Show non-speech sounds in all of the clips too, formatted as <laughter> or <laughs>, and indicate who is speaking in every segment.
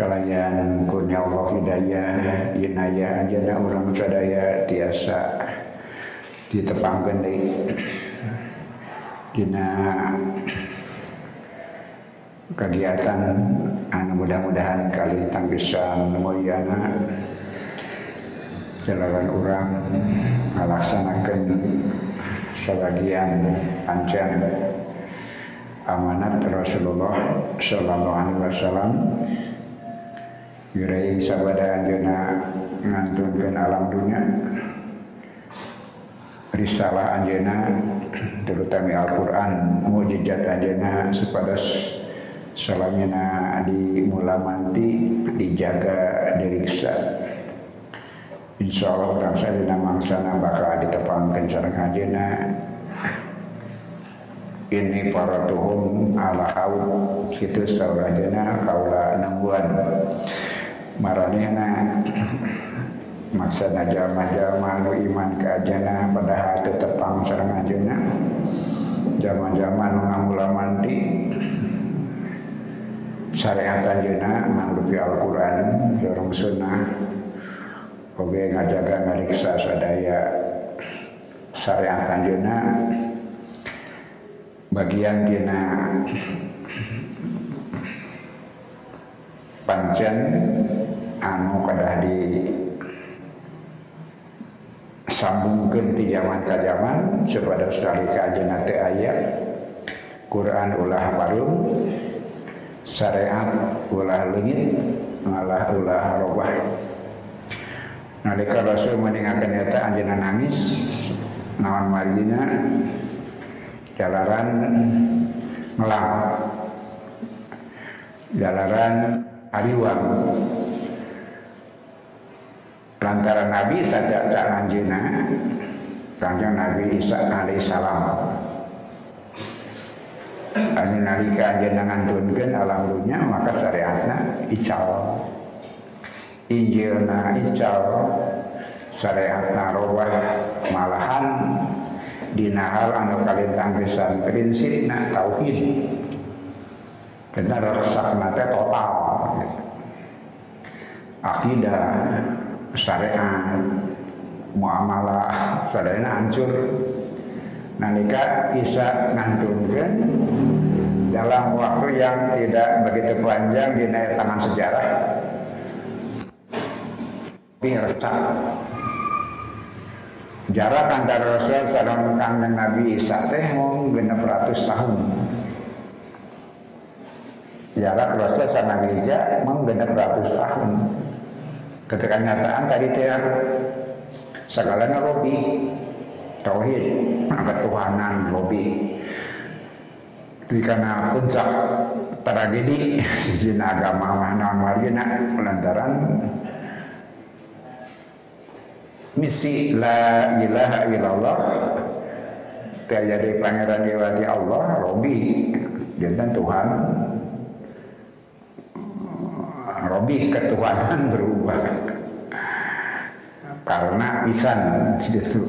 Speaker 1: kalian kurnia Allah hidayah inayah anjana orang sadaya tiasa ditepang gede dina kegiatan anu mudah-mudahan kali tang bisa mulyana jalanan orang melaksanakan sebagian pancen amanat Rasulullah Shallallahu Alaihi Wasallam Yurai sabada anjana ngantunkan alam dunia risalah anjana terutama Al-Quran mujizat anjana sepadas salamina di mulamanti dijaga diriksa. Insya Allah orang saya dina mangsana bakal ditepangkan sarang anjana ini faratuhum ala haud situ saurajana kaula nangguan maranehna maksana jalma-jalma nu iman ke ajana padahal tetepang sareng ajana. Zaman-zaman nu ngamulamanti syariat ajana mangrupi Al-Quran sareng sunnah. Oge ngajaga ngariksa sadaya syariat ajana. Bagian tina pancen anu kadah di sambungkan di zaman ke zaman sepada sekali teh ayat. Quran ulah barum syariat ulah lengit malah ulah robah. Nalika Rasul meninggalkan eta anjeunna nangis naon margina jalaran ngelang jalaran ariwang lantaran Nabi saja tak anjina kanjeng Nabi Isa alaihissalam anu nalika anjeunna ngantunkeun alam dunya maka syariatna ical. Injilna ical syariatna robah malahan dina hal anu kalintang pisan prinsipna tauhid. Kita resakna teh total. Akidah syariat muamalah sadayana hancur. Nalika Isa ngantunkeun dalam waktu yang tidak begitu panjang di tangan sejarah. Pirsa jarak antara Rasul sareng kanjeng Nabi Isa teh mung 600 tahun. Jarak Rasul sareng Nabi Isa mung 600 tahun ketika nyataan tadi teh segalanya robi tauhid ketuhanan robi. Di karena puncak tragedi <laughs> sejenak agama mana margina lantaran misi la ilaha illallah terjadi pangeran dewati Allah Robi jantan Tuhan Robi ketuhanan berubah. Karena pisan justru.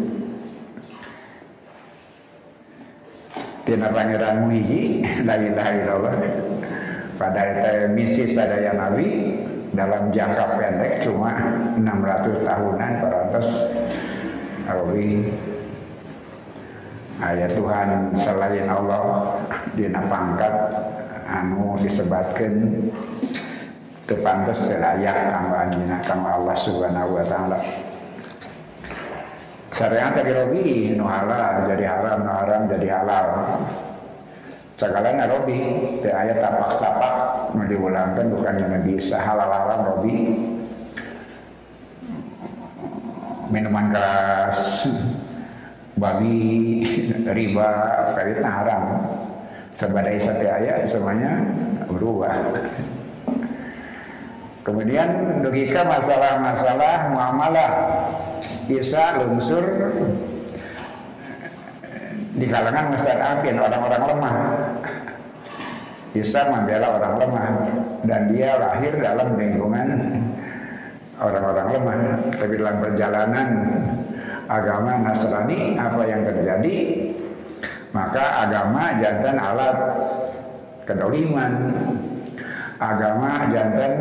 Speaker 1: Tina pangeran muhiji la ilaha illallah. Pada itu misi sadaya nabi dalam jangka pendek cuma 600 tahunan parantos Robi ayat Tuhan selain Allah dina pangkat anu disebatkan tepantes telayak kanggo anjina kanggo Allah subhanahu wa ta'ala. Syariat dari Robi nu halal jadi haram nu haram jadi halal. Segalanya Robi teh ayat tapak-tapak nu diulangkan bukan yang bisa halal haram Robi. Minuman keras babi riba karena haram. Sebadai sate ayat semuanya berubah kemudian logika masalah-masalah muamalah Isa lungsur di kalangan mustadafin orang-orang lemah. Isa membela orang lemah dan dia lahir dalam lingkungan orang-orang lemah. Tapi dalam perjalanan agama Nasrani apa yang terjadi? Maka agama jantan alat kedoliman agama jantan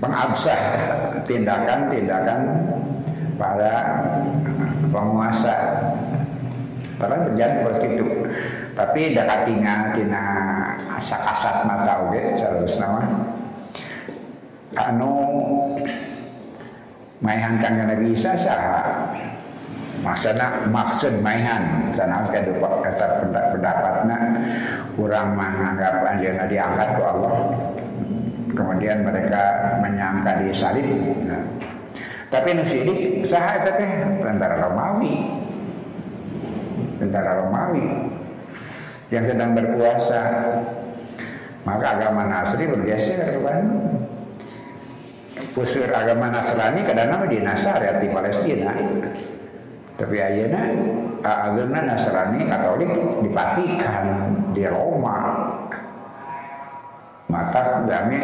Speaker 1: pengabsah tindakan-tindakan para penguasa. Karena berjalan seperti itu. Tapi dekat tina Tina sakasat mata oke Salus nama Anu Maihangkang Nabi Isa saha maksudnya maksud maihan sana harus kata pendapatnya. Kurang menganggap anjana diangkat ke Allah. Kemudian mereka menyangka disalib nah. tapi nusidik sah itu teh tentara Romawi. Tentara Romawi yang sedang berkuasa. Maka agama Nasri bergeser kan? Pusir agama Nasrani kadang di Nasaret di Palestina tapi ayeuna agama Nasrani Katolik dipatikan di Roma. Maka kami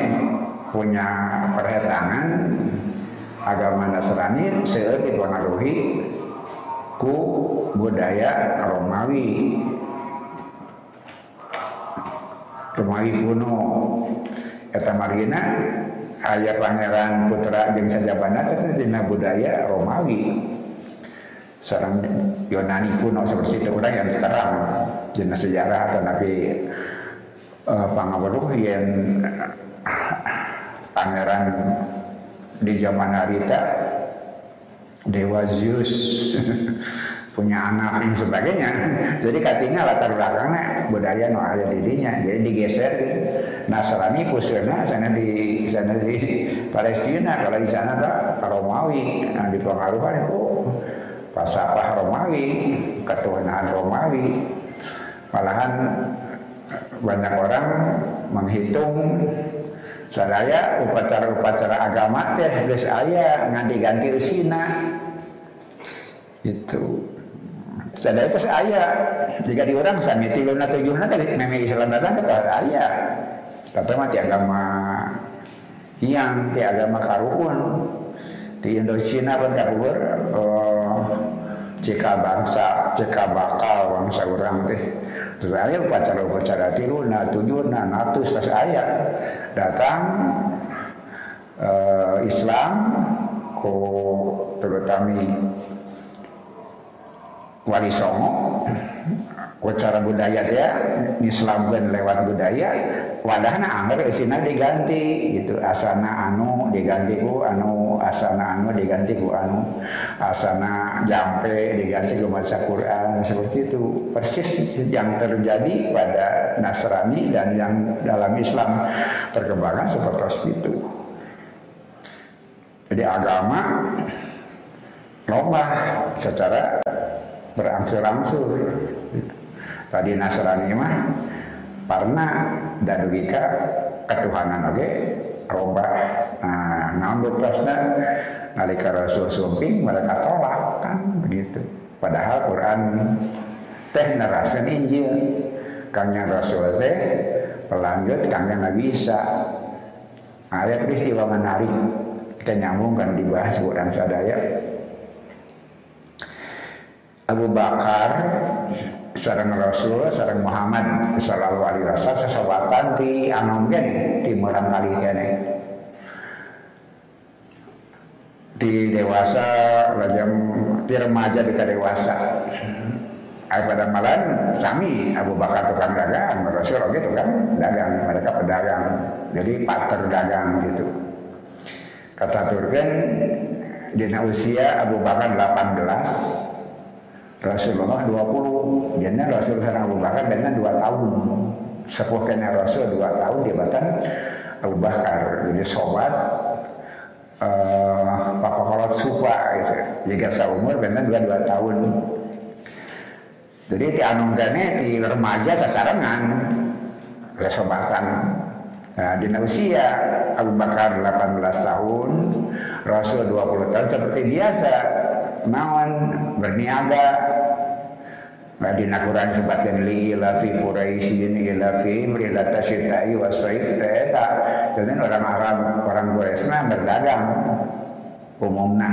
Speaker 1: punya perhetangan agama Nasrani seueur dipengaruhi ku budaya Romawi. Romawi kuno. Eta marina ayah pangeran putra jeung sajabana teh budaya Romawi sareng Yunani kuno seperti itu orang yang terang dina sejarah atau nabi uh, yang pangeran di zaman harita Dewa Zeus <laughs> punya anak dan sebagainya. Jadi katanya latar belakangnya budaya no ayat didinya. Jadi digeser Nasrani khususnya sana di sana di Palestina kalau di sana ada Romawi nah, dipengaruhi itu pasapah Romawi ketuhanan Romawi. Malahan banyak orang menghitung sadaya upacara-upacara agama teh geus aya ngan diganti resina. Itu. Sadaya teh aya. Jika di orang sami tiluna tujuhna teh meme Islam datang teh aya. Kata mah ti agama yang ti agama karuhun. Di Indonesia pun karuhur oh, jika bangsa jika bakal bangsa orang teh. Terus aya upacara-upacara tiluna tujuhna natus tas aya datang uh, Islam ko terutama wali songo. Cara budaya dia Islamkan lewat budaya wadahna anggar isina diganti gitu. Asana anu diganti ku anu asana anu diganti ku anu asana jampe diganti ku baca Quran seperti itu. Persis yang terjadi pada Nasrani dan yang dalam Islam perkembangan seperti itu. Jadi agama lomba secara berangsur-angsur. Tadi Nasrani mah karena dadugika ketuhanan oke roba nah naon buktasna nalika Rasul sumping mereka tolak kan begitu. Padahal Quran teh neraskan Injil. Kangnya Rasul teh pelanjut kangnya Nabi Isa. Ayat peristiwa menarik kita nyambung kan dibahas Quran sadaya Abu Bakar sarang Rasul sarang Muhammad sallallahu alaihi wasallam sesawatan di anom gini di murang kali di dewasa rajam di remaja di dewasa Ay pada malam sami Abu Bakar tukang dagang Rasul gitu kan dagang mereka pedagang jadi pater dagang gitu. Kata turgen di usia Abu Bakar 18 Rasulullah 20 Jadinya Rasul sarang Abu Bakar dengan 2 tahun. Sepuh kena Rasul 2 tahun jabatan Abu Bakar. Jadi sobat uh, Pak Kokolot Supa gitu. Jika seumur dengan 2 tahun. Jadi ti anunggane ti remaja sasarangan Resobatan Nah, di usia Abu Bakar 18 tahun, Rasul 20 tahun seperti biasa, naon berniaga. Nah, di Quran sebagian li ila fi Quraisyin ila fi mrilata syita'i wa saif eta. Jadi orang Arab, orang Quraisy berdagang. Umumna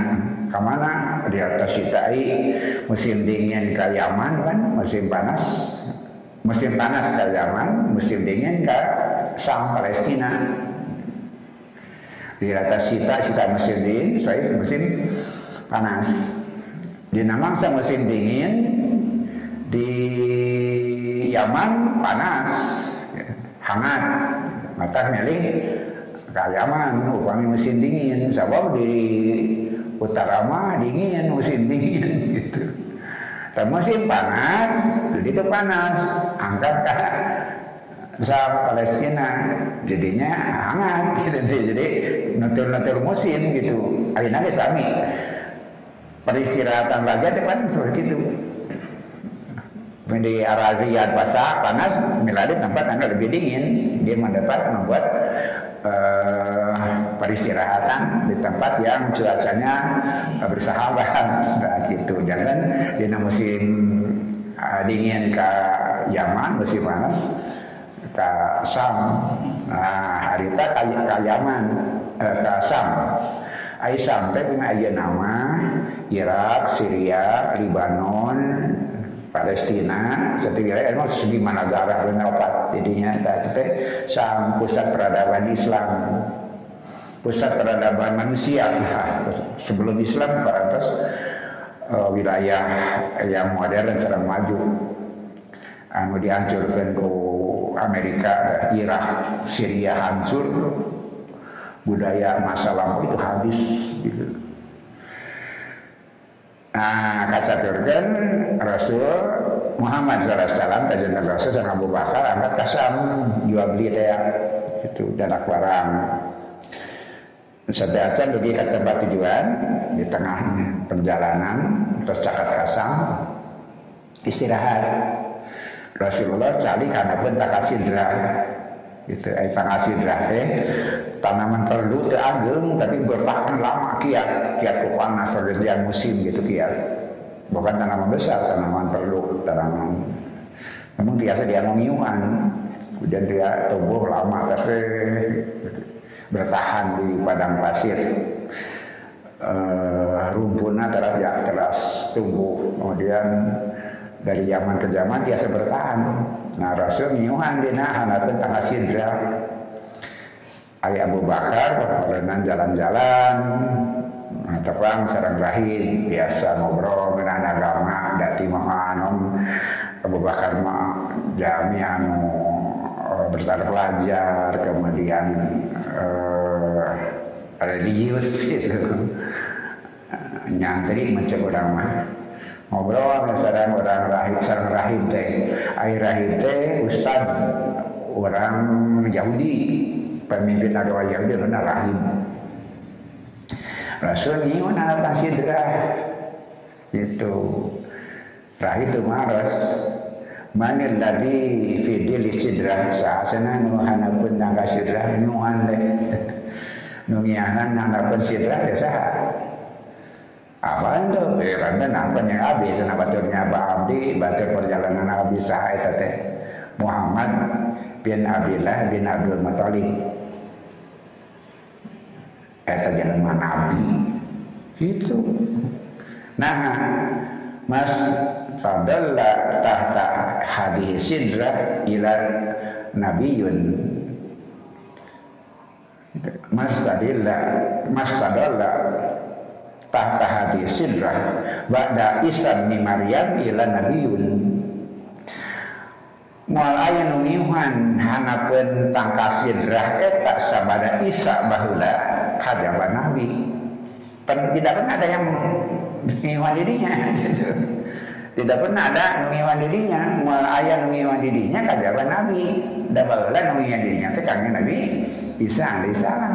Speaker 1: ke mana di atas syita'i. Musim dingin ke Yaman kan musim panas. Musim panas ke Yaman musim dingin ke Sam Palestina. Di atas sita sita mesin dingin saya mesin panas di Namangsa mesin dingin di Yaman panas hangat mata milih ke Yaman upami mesin dingin. Sebab di utara mah dingin musim dingin <laughs> gitu. Dan musim panas jadi itu panas angkat ke Zam Palestina. Jadinya hangat <laughs> gitu. Jadi nutur-nutur musim gitu. Akhirnya sami peristirahatan raja itu kan seperti itu. Di arah basah panas Miladin tempat anda lebih dingin. Dia mendapat membuat uh, peristirahatan di tempat yang cuacanya bersahabat. <laughs> Nah, gitu. Jangan di musim uh, dingin ke Yaman musim panas ke Sam. Nah, harita ke, ke Yaman eh, ke Sam Ay sampai punya aja nama? Irak, Syria, Libanon, Palestina, satu wilayah emang segi mana negara lepat jadinya tadi sang pusat peradaban Islam. Pusat peradaban manusia. Nah, sebelum Islam parantos uh, wilayah yang modern sedang maju. Anu dihancurkan ke Amerika Irak Syria hancur budaya masa lampau itu habis gitu. Nah, kacaturkan Rasul Muhammad SAW, kajian Rasul dan Abu Bakar angkat kasam jual beli teh itu dan barang. Sedangkan pergi ke tempat tujuan di tengahnya perjalanan terus cakat kasam istirahat Rasulullah cari karena pun tak sidra itu eh tak sidra teh tanaman perlu teh ageng tapi bertahan lama kiat. Kiat ku panas pergantian musim gitu kiat. Bukan tanaman besar tanaman perlu tanaman. Namun biasa dia mengiuan kemudian dia tumbuh lama tapi bertahan di padang pasir. Uh, rumputnya terus ya terus tumbuh. Kemudian dari zaman ke zaman dia bertahan. Nah Rasul miuhan dina hanapeun tangga sidra ayah Abu Bakar pernah jalan-jalan nah, terang sarang rahim biasa ngobrol dengan agama dati mahanom Abu Bakar mah jami anu uh, belajar kemudian uh, religius <laughs> gitu. Nyantri macam orang mah. Ngobrol sarang orang rahim sarang rahim teh. Ai rahim teh ustad orang Yahudi pemimpin agama Yahudi benar rahim. Rasul ini mana apa sidra itu. Rahim itu maras Manil ladhi fidil sidra sahasana nuhana pun nangka sidra nuhan deh nungianan nangka pun sidra ya sah itu? Eh, karena nampak yang habis, nah baturnya Abdi, batur perjalanan Abi sah itu Muhammad bin Abdullah bin Abdul Muthalib. Eta jalan Nabi. Gitu. Nah, Mas tadalla tahta hadis sidra ila nabiyun Mas tadilla Mas tadalla tahta hadis sidrah ba'da Isa bin Maryam ila nabiyun Mual aya nu hanapeun tangka sidrah eta sabada Isa baheula kajaba nabi. Tidak pernah ada yang ngiuhan dirinya <laughs> gitu. Tidak pernah ada ngiuhan dirinya, mual aya ngiuhan dirinya kajaba nabi. Da baheula nu ngiuhan dirinya teh kangen Nabi Isa alaihissalam.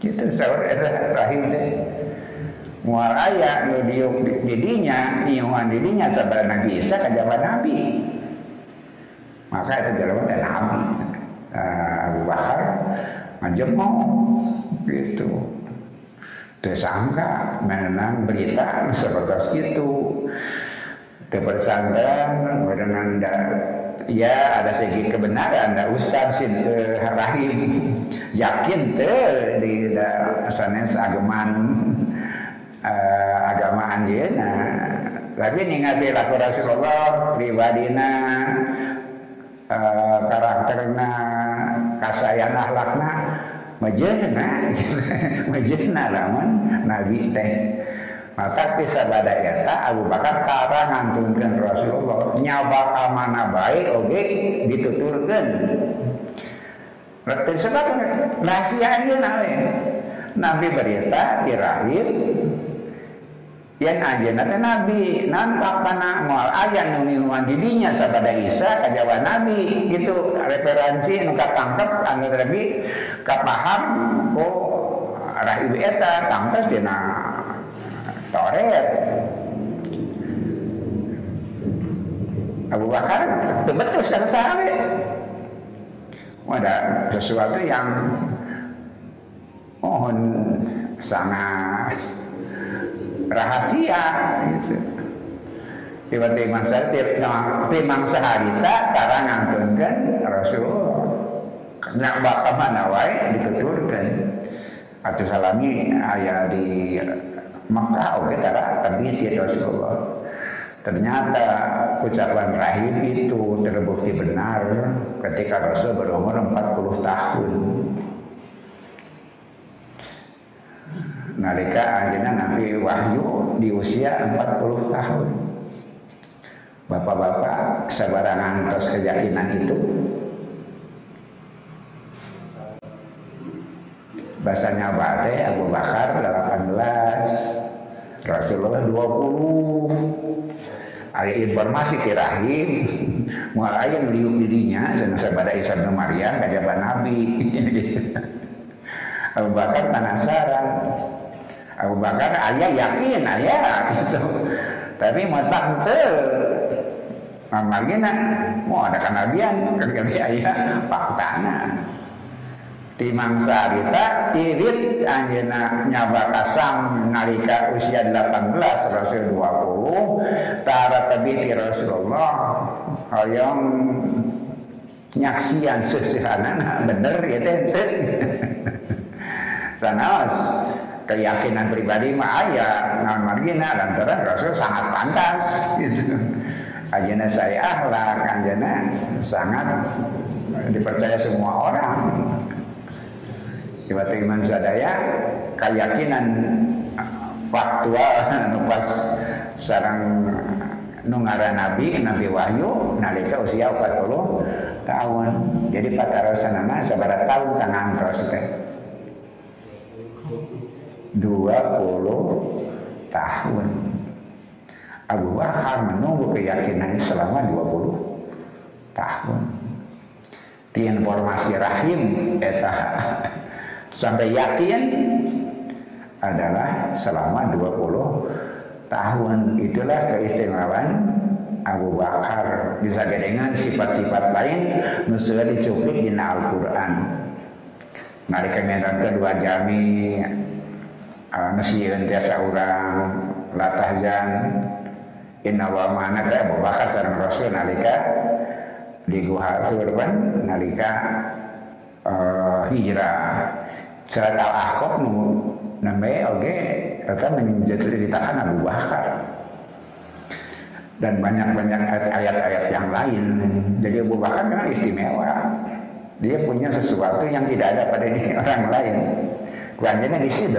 Speaker 1: Gitu eta rahim teh mual aya nu diuk didinya niuhan didinya sabar Nabi Isa ka zaman Nabi maka itu jalan dan Nabi Abu Bakar ngajemong gitu. Tersangka menenang berita seperti itu. Kebersandaan menenang ya ada segi kebenaran ada Ustaz uh, Rahim. Yakin tuh di sanes ageman uh, agama anjeuna tapi ningali laku Rasulullah pribadina uh, karakterna kasayan akhlakna lamun <laughs> nabi teh. Mata bisa eta Abu Bakar tara ngantunkan Rasulullah nyawa ka mana baik oke dituturkan Sebab rahasia Nabi berita tirahir yang aja nanti Nabi nampak karena mual ayat nungihuan didinya sabada Isa kajawa Nabi gitu referensi nuka tangkep anu Nabi kapaham ko arah ibu eta tangkas dina Toret. Abu Bakar betul sekarang sahabat ada sesuatu yang mohon sangat rahasia gitu. Tiba-tiba saya timang seharita karena ngantunkan Rasulullah. Nak bakal mana wae dituturkan. Atau salami ayah di Mekah oke tara tapi di Rasulullah. Ternyata ucapan rahim itu terbukti benar ketika Rasul berumur 40 tahun. Nalika anjeunna Nabi Wahyu di usia 40 tahun. Bapak-bapak sabarangan atas keyakinan itu? Bahasanya Bate Abu Bakar 18 Rasulullah 20 Ada informasi tirahim <laughs> Mulai ayam liuk dirinya Sana sabada Isa bin Maryam Kajaban Nabi <laughs> Abu Bakar penasaran Abu Bakar ayah yakin ayah. Gitu. <laughs> Tapi matang te Margina mau ada kenabian? <laughs> Kali ayah faktana timang sarita tirit anjena nyaba kasang nalika usia 18 Rasul 20 tara tabiti Rasulullah. Hayang nyaksian sesehana bener ya teh. <laughs> Sanas keyakinan pribadi mah ayah non margina lantaran Rasul sangat pantas <laughs> gitu. Ajana saya ahlak, ajana sangat dipercaya semua orang. Ibadah iman sadaya keyakinan faktual <laughs> pas sarang nungara Nabi Nabi Wahyu nalika usia 40 tahun. Jadi patarasanana sabarat tahun tangan terus teh. 20 tahun. Abu Bakar menunggu keyakinannya selama 20 tahun. Di informasi rahim eta <laughs> sampai yakin adalah selama 20 tahun. Itulah keistimewaan Abu Bakar bisa dengan sifat-sifat lain nusul dicuplik di Al-Quran. Mereka medan kedua jami ngasieun tiasa urang latahjan inna wa teh Abu Bakar sareng Rasul nalika di Guha Surban nalika uh, hijrah surat Al-Ahqaf nu nambe oge eta menceritakan Abu Bakar dan banyak-banyak ayat-ayat yang lain. Jadi Abu Bakar memang istimewa. Dia punya sesuatu yang tidak ada pada <laughs> orang lain. Kuanjana di sini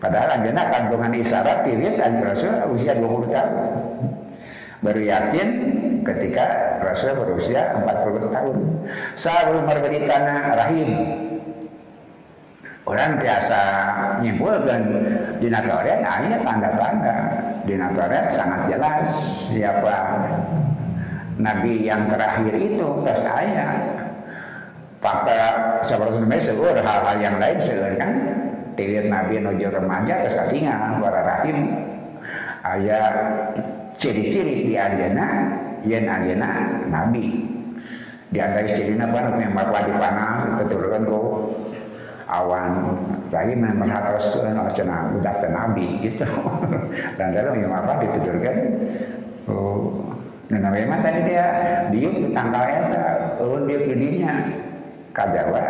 Speaker 1: Padahal anjana kandungan isyarat tirit anjir Rasul usia 20 tahun. Baru yakin ketika Rasul berusia 40 tahun. Selalu berbeda tanah rahim. Orang biasa nyimpulkan di Natoret, ini tanda-tanda. Di sangat jelas siapa Nabi yang terakhir itu, tas ayat fakta sahabat Indonesia hal-hal yang lain seluruh kan tilir Nabi nuju remaja terus katinga para rahim. Ayah ciri-ciri di anjana yen anjana Nabi. Di antara ciri apa? Yang bakal dipanas keturunan ku awan yang merhatos tuan cina udah ke Nabi gitu. <laughs> Dan dalam yang apa dituturkan oh Nah, memang tadi dia dia tanggal eta, oh dia bedinya kajawa.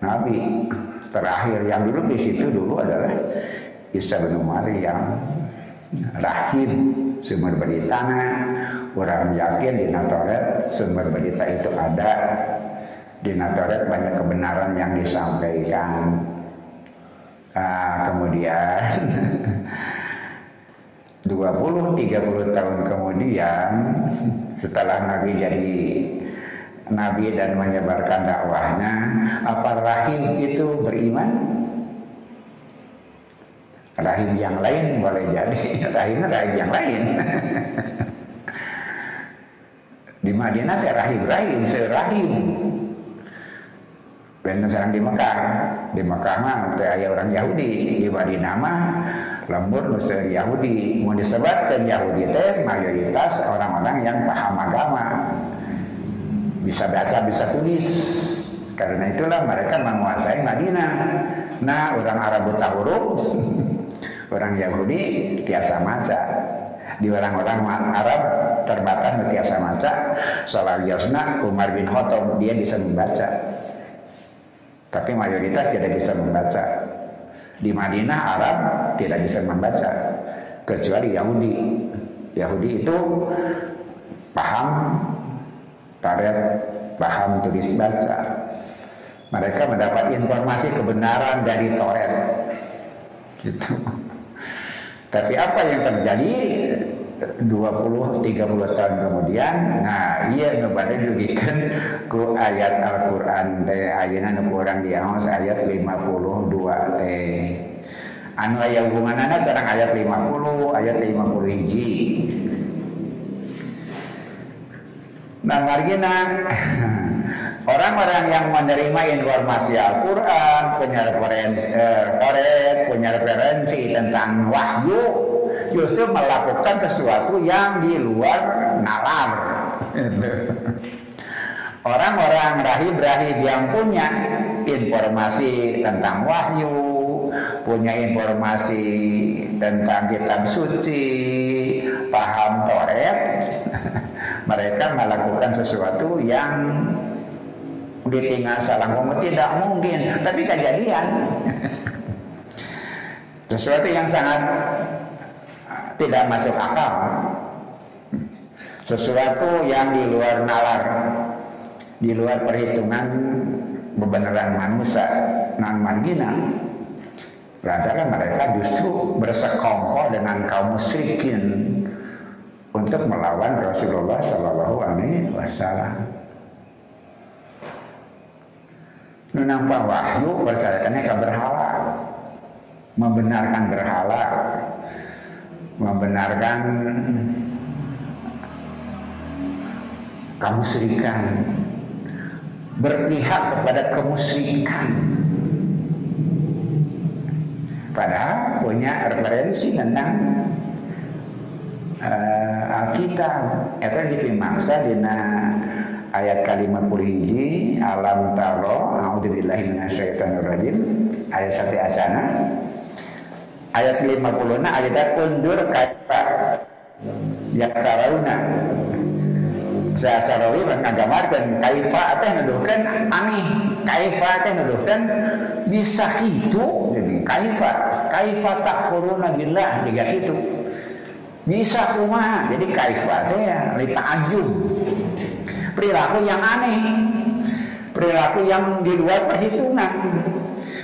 Speaker 1: Nabi terakhir yang dulu di situ dulu adalah Isa bin Maryam rahim sumber beritanya orang yakin di Natoret sumber berita itu ada. Di Natoret banyak kebenaran yang disampaikan. Nah, kemudian <laughs> 20-30 tahun kemudian setelah Nabi jadi Nabi dan menyebarkan dakwahnya apa rahim itu beriman? Rahim yang lain boleh jadi. <laughs> Rahimnya rahim yang lain. <laughs> Di Madinah teh rahim-rahim serahim. Dan sekarang di Mekah. Di Mekah mah teh orang Yahudi. Di Madinah mah lembur Yahudi. Mau disebutkan Yahudi teh mayoritas orang-orang yang paham agama bisa baca bisa tulis. Karena itulah mereka menguasai Madinah. Nah orang Arab buta huruf <laughs> orang Yahudi tiasa maca. Di orang-orang Arab terbatas tiasa maca Salah Yosna Umar bin Khattab dia bisa membaca. Tapi mayoritas tidak bisa membaca. Di Madinah Arab tidak bisa membaca. Kecuali Yahudi. Yahudi itu paham Taret paham tulis baca. Mereka mendapat informasi kebenaran dari Toret. Gitu. Tapi apa yang terjadi? 20 30 tahun kemudian nah iya ngebade dirugikan ku ayat Al-Qur'an teh ayeuna nu kurang diaos ayat 52 teh. Anu aya hubunganana sareng ayat 50 ayat 50 hiji Nah margina orang-orang yang menerima informasi Al-Quran punya referensi, eh, punya referensi tentang wahyu justru melakukan sesuatu yang di luar nalar. Orang-orang rahib-rahib yang punya informasi tentang wahyu, punya informasi tentang kitab suci, paham Toret, mereka melakukan sesuatu yang ditinggal salah ngomong tidak mungkin tapi kejadian. <laughs> Sesuatu yang sangat tidak masuk akal. Sesuatu yang di luar nalar di luar perhitungan kebenaran manusia nan margina lantaran mereka justru bersekongkol dengan kaum musyrikin untuk melawan Rasulullah Shallallahu Alaihi Wasallam. Nampak wahyu percayakannya ke berhala, membenarkan berhala, membenarkan kemusyrikan, berpihak kepada kemusyrikan. Padahal punya referensi tentang uh, Alkitab itu dipimaksa dina ayat kalimat hiji alam taro a'udzubillahi minasyaitonirrajim ayat satu acana. Ayat 50 na ayat undur kaifa ya karauna Sasarawi mengagamarkan kaifa teh nuduhkeun aneh kaifa teh nuduhkeun bisa itu jadi kaifa. Kaifa takfuruna billah juga itu bisa kumaha jadi kaifah ya lita ajum. Perilaku yang aneh. Perilaku yang di luar perhitungan.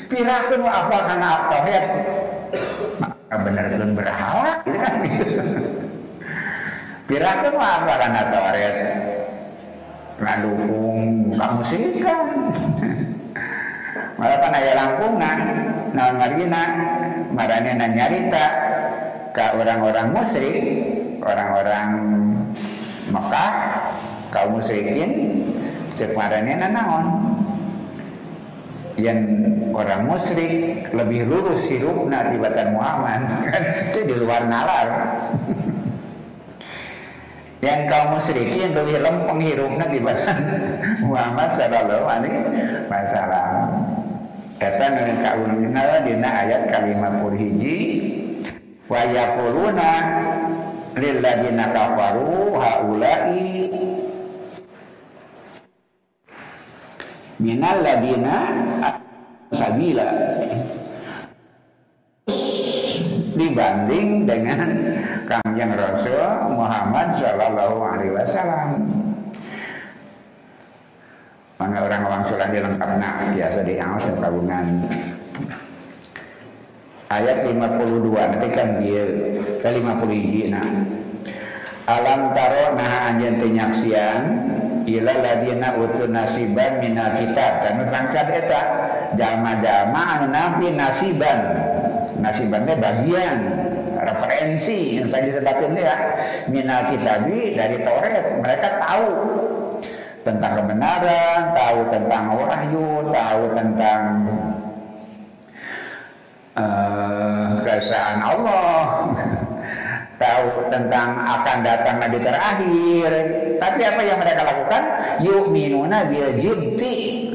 Speaker 1: Perilaku apa karena tauhid? Maka benar benar berhala gitu kan gitu. Perilaku apa karena tauhid? Ngadukung kamu sih kan. Malah kan aya langkungan nah margina marane nyarita ke orang-orang musyrik, orang-orang Mekah, kaum musyrikin, cek marane naon. Yang orang musyrik lebih lurus hidupna tibatan Muhammad <laughs> kan itu di luar nalar. <laughs> yang kaum musyrikin lebih lempeng hidupna tibatan <laughs> Muhammad sallallahu alaihi wasallam. Eta nu kaulina dina ayat kalimat hiji wa yaquluna lil ladina kafaru haula'i. Minal ladina sabila. Dibanding dengan Kangjeng Rasul Muhammad Shallallahu Alaihi Wasallam. Mangga orang wangsulan dilengkapna biasa di aos kagungan ayat 52 nanti kan dia ke 50 hiji nah. Alam taro nah anjeun teu nyaksian ila ladina utu nasiban minal kitab. Kami rangkat eta jama-jama anu nampi nasiban. Nasiban teh bagian referensi yang tadi sebatin ya. Minal kitabi dari Taurat mereka tahu tentang kebenaran, tahu tentang wahyu, tahu tentang uh, keesaan Allah, <laughs> tahu tentang akan datang nabi terakhir. Tapi apa yang mereka lakukan? Yuk minuna bil jibti.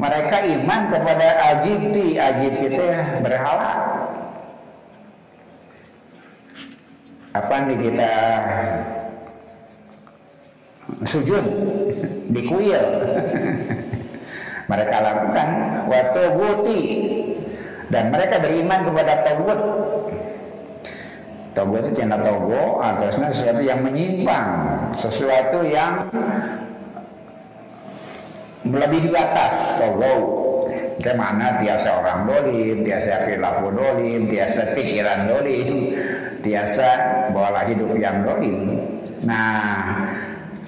Speaker 1: Mereka iman kepada ajibti. Ajibti itu berhala. Apa nih kita sujud di kuil <laughs> mereka lakukan waktu buti dan mereka beriman kepada Tawud Tawud itu cina togo atasnya sesuatu yang menyimpang sesuatu yang melebihi batas togo ke mana tiasa orang dolim, tiasa perilaku dolim, tiasa pikiran dolim, tiasa bawa hidup yang dolim. Nah,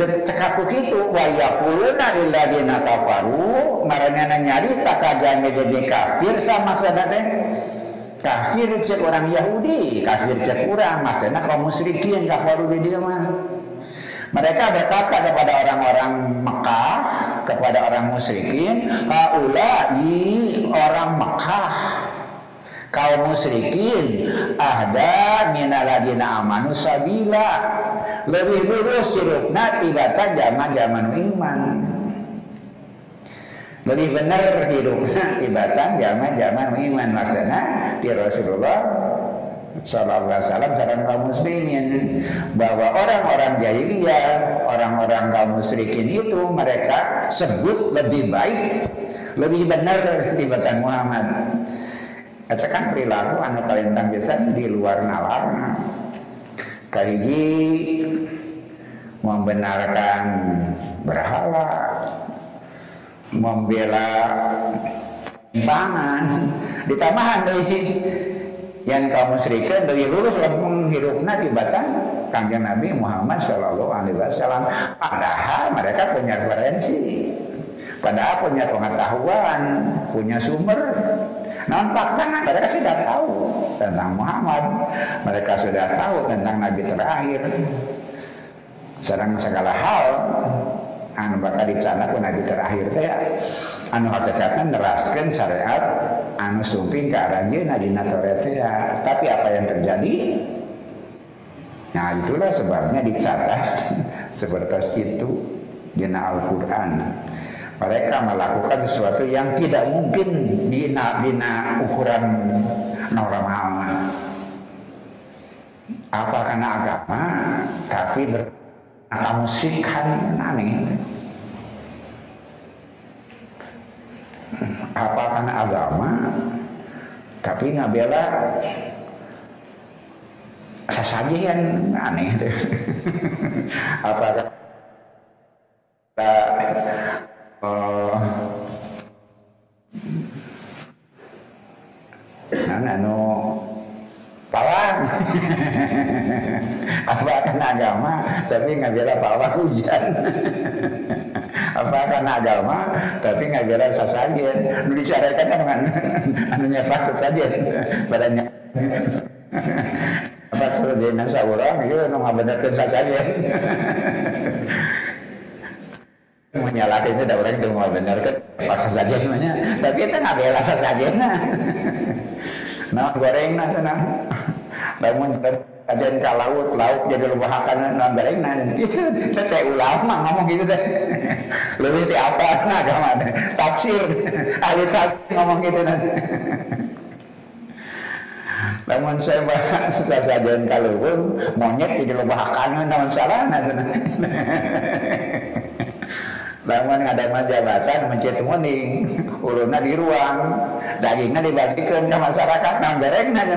Speaker 1: cekap begitu wa yaquluna lilladzina kafaru marana nyari takajame jadi kafir sama teh kafir cek orang Yahudi kafir cek orang maksudnya kaum musyrikin kafaru di dia mah mereka berkata kepada orang-orang Mekah kepada orang musyrikin haula orang Mekah kaum musyrikin ahda minaladina amanu sabila. Lebih lurus sirupna tibatan zaman zaman iman. Lebih benar hidupnya tibatan zaman zaman iman. Maksudnya di Rasulullah Sallallahu Alaihi Wasallam sarang kaum muslimin bahwa orang-orang jahiliyah, orang-orang kaum musyrikin itu mereka sebut lebih baik, lebih benar tibatan Muhammad. Kan perilaku anu kalintang bisa di luar nalar. Kahiji membenarkan berhala, membela timbangan, ditambahan dari yang kamu serikan dari lurus menghirupna tibatan kanjeng Nabi Muhammad Shallallahu Alaihi Wasallam. Padahal mereka punya referensi, padahal punya pengetahuan, punya sumber Faktanya mereka sudah tahu tentang Muhammad, mereka sudah tahu tentang Nabi terakhir. Sedang segala hal anu bakal dicana ku Nabi terakhir teh anu hakikatnya neraskan syariat anu sumping ke aranjeuna dina ya. Tapi apa yang terjadi? Nah itulah sebabnya dicatat <laughs> seperti itu dina Al-Quran mereka melakukan sesuatu yang tidak mungkin di dina ukuran normal. Apa karena agama, tapi bermusikan aneh. Apa karena agama, tapi ngabela sesajian aneh. <laughs> Apa uh, nah, anu pawang <laughs> apa kan agama tapi ngajara pawang hujan. <laughs> Apa kan agama tapi ngajara sasajen. Nu disyaratkan kan <laughs> anu nyepak sasajen. Badannya apa sasajen saurang itu nu ngabenerkeun sasajen menyalahkan itu ada orang itu mau benar kan? Paksa saja semuanya tapi itu nggak bela saja. Nah <laughs> nah goreng nah sana. Bangun kajian ke laut laut jadi lupakan nah goreng nah. Itu <laughs> saya ulama ngomong gitu saya lebih ti apa? Nah agama tafsir. <laughs> Ahli tafsir ngomong gitu nah. Namun saya bahas sasajen kalau monyet jadi lupakan namun salah nah bangun ada jabatan mencet muning uluna di ruang. Dagingnya dibagikan ke masyarakat nang berekna <laughs>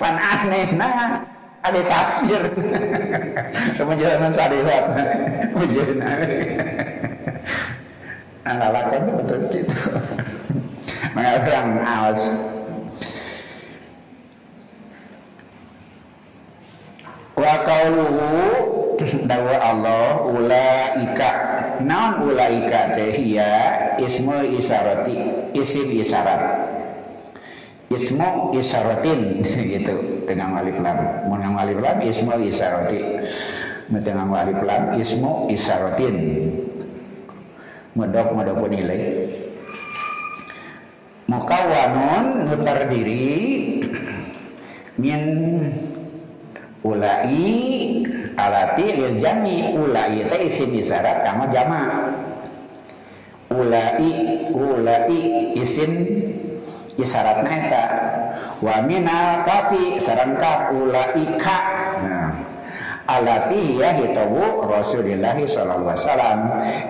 Speaker 1: pan aneh nah. Ada tafsir. Kemudian salihat pujian Nah, lakon seperti itu. <laughs> Mengabrang awas. Wa qauluhu <laughs> dawa Allah ulaika. Naon ulaika teh ismu isarati isim isarat. Ismu isaratin <laughs> gitu. Dengan alif lam. Mun alif lam ismu isarati. Dengan alif lam ismu isaratin. Medok medok nilai. Mukawanun terdiri <clears throat> min ulai alati lil jami ulai teh isim isyarat kama jama. Ulai ulai isim isyaratna eta wa minal kafi sareng ulai ka. Nah alati ya hitabu Rasulullah sallallahu alaihi wasallam.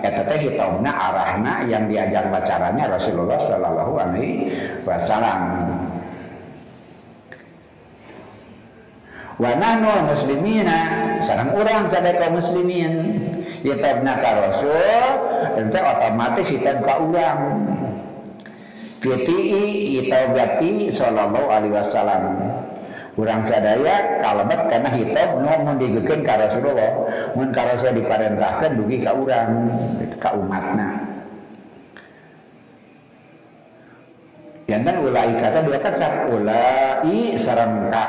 Speaker 1: Eta teh hitabna arahna yang diajar bacaranya Rasulullah sallallahu alaihi wasallam wa nahnu muslimina. Sareng urang sadaya kaum muslimin. Hitabna ka Rasul ente otomatis hitab ka urang Fiti'i itabati sallallahu alaihi wasallam. Kurang sadaya kalamat karena hitam nu mun digeukeun ka Rasulullah. Mun ka Rasul diparentahkeun dugi ka urang ka umatna yang kan ulai kata dua kan ulai sareng ka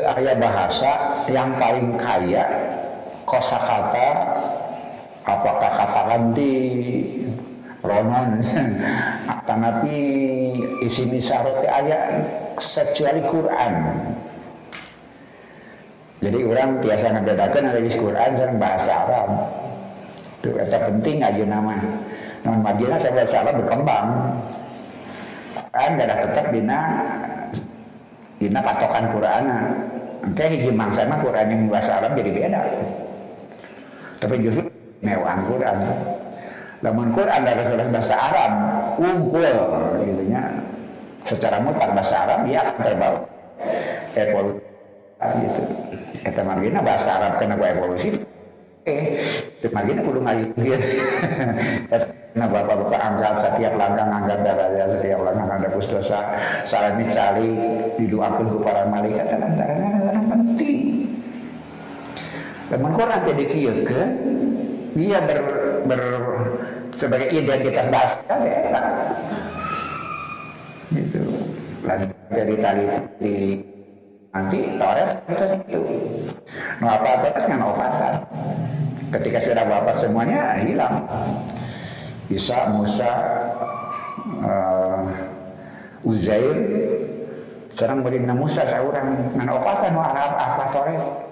Speaker 1: ayat bahasa yang paling kaya kosakata apakah kata ganti roman <laughs> tanapi isi misarot ayat kecuali Quran. Jadi orang biasa ngebedakan ada di Quran serang bahasa Arab. Itu kata penting aja nama. Nama Madinah saya bahasa Arab berkembang. Kan gak ada tetap dina dina patokan Quran Oke, hiji mangsa mah Quran yang bahasa Arab jadi beda. Tapi justru mewah Quran. Lamun Quran ada bahasa Arab, unggul gitu nya. Secara mutlak bahasa Arab dia akan terbawa evolusi. Gitu. Kata bahasa Arab kena evolusi eh itu margina kudu gitu nah bapak-bapak angkat setiap langkah angkat darahnya setiap langkah ada pustosa salami cali didoakan ke para malaikat. Lantaran penting dan Quran jadi kieu dia ber, ber sebagai identitas bahasa ya, gitu. Lanjut dari tali di nanti toret itu itu. No apa kan obatan ketika sudah bapak semuanya hilang. Isa Musa uh, Uzair. Sekarang beri Musa seorang. Dengan obatan no apa apa toret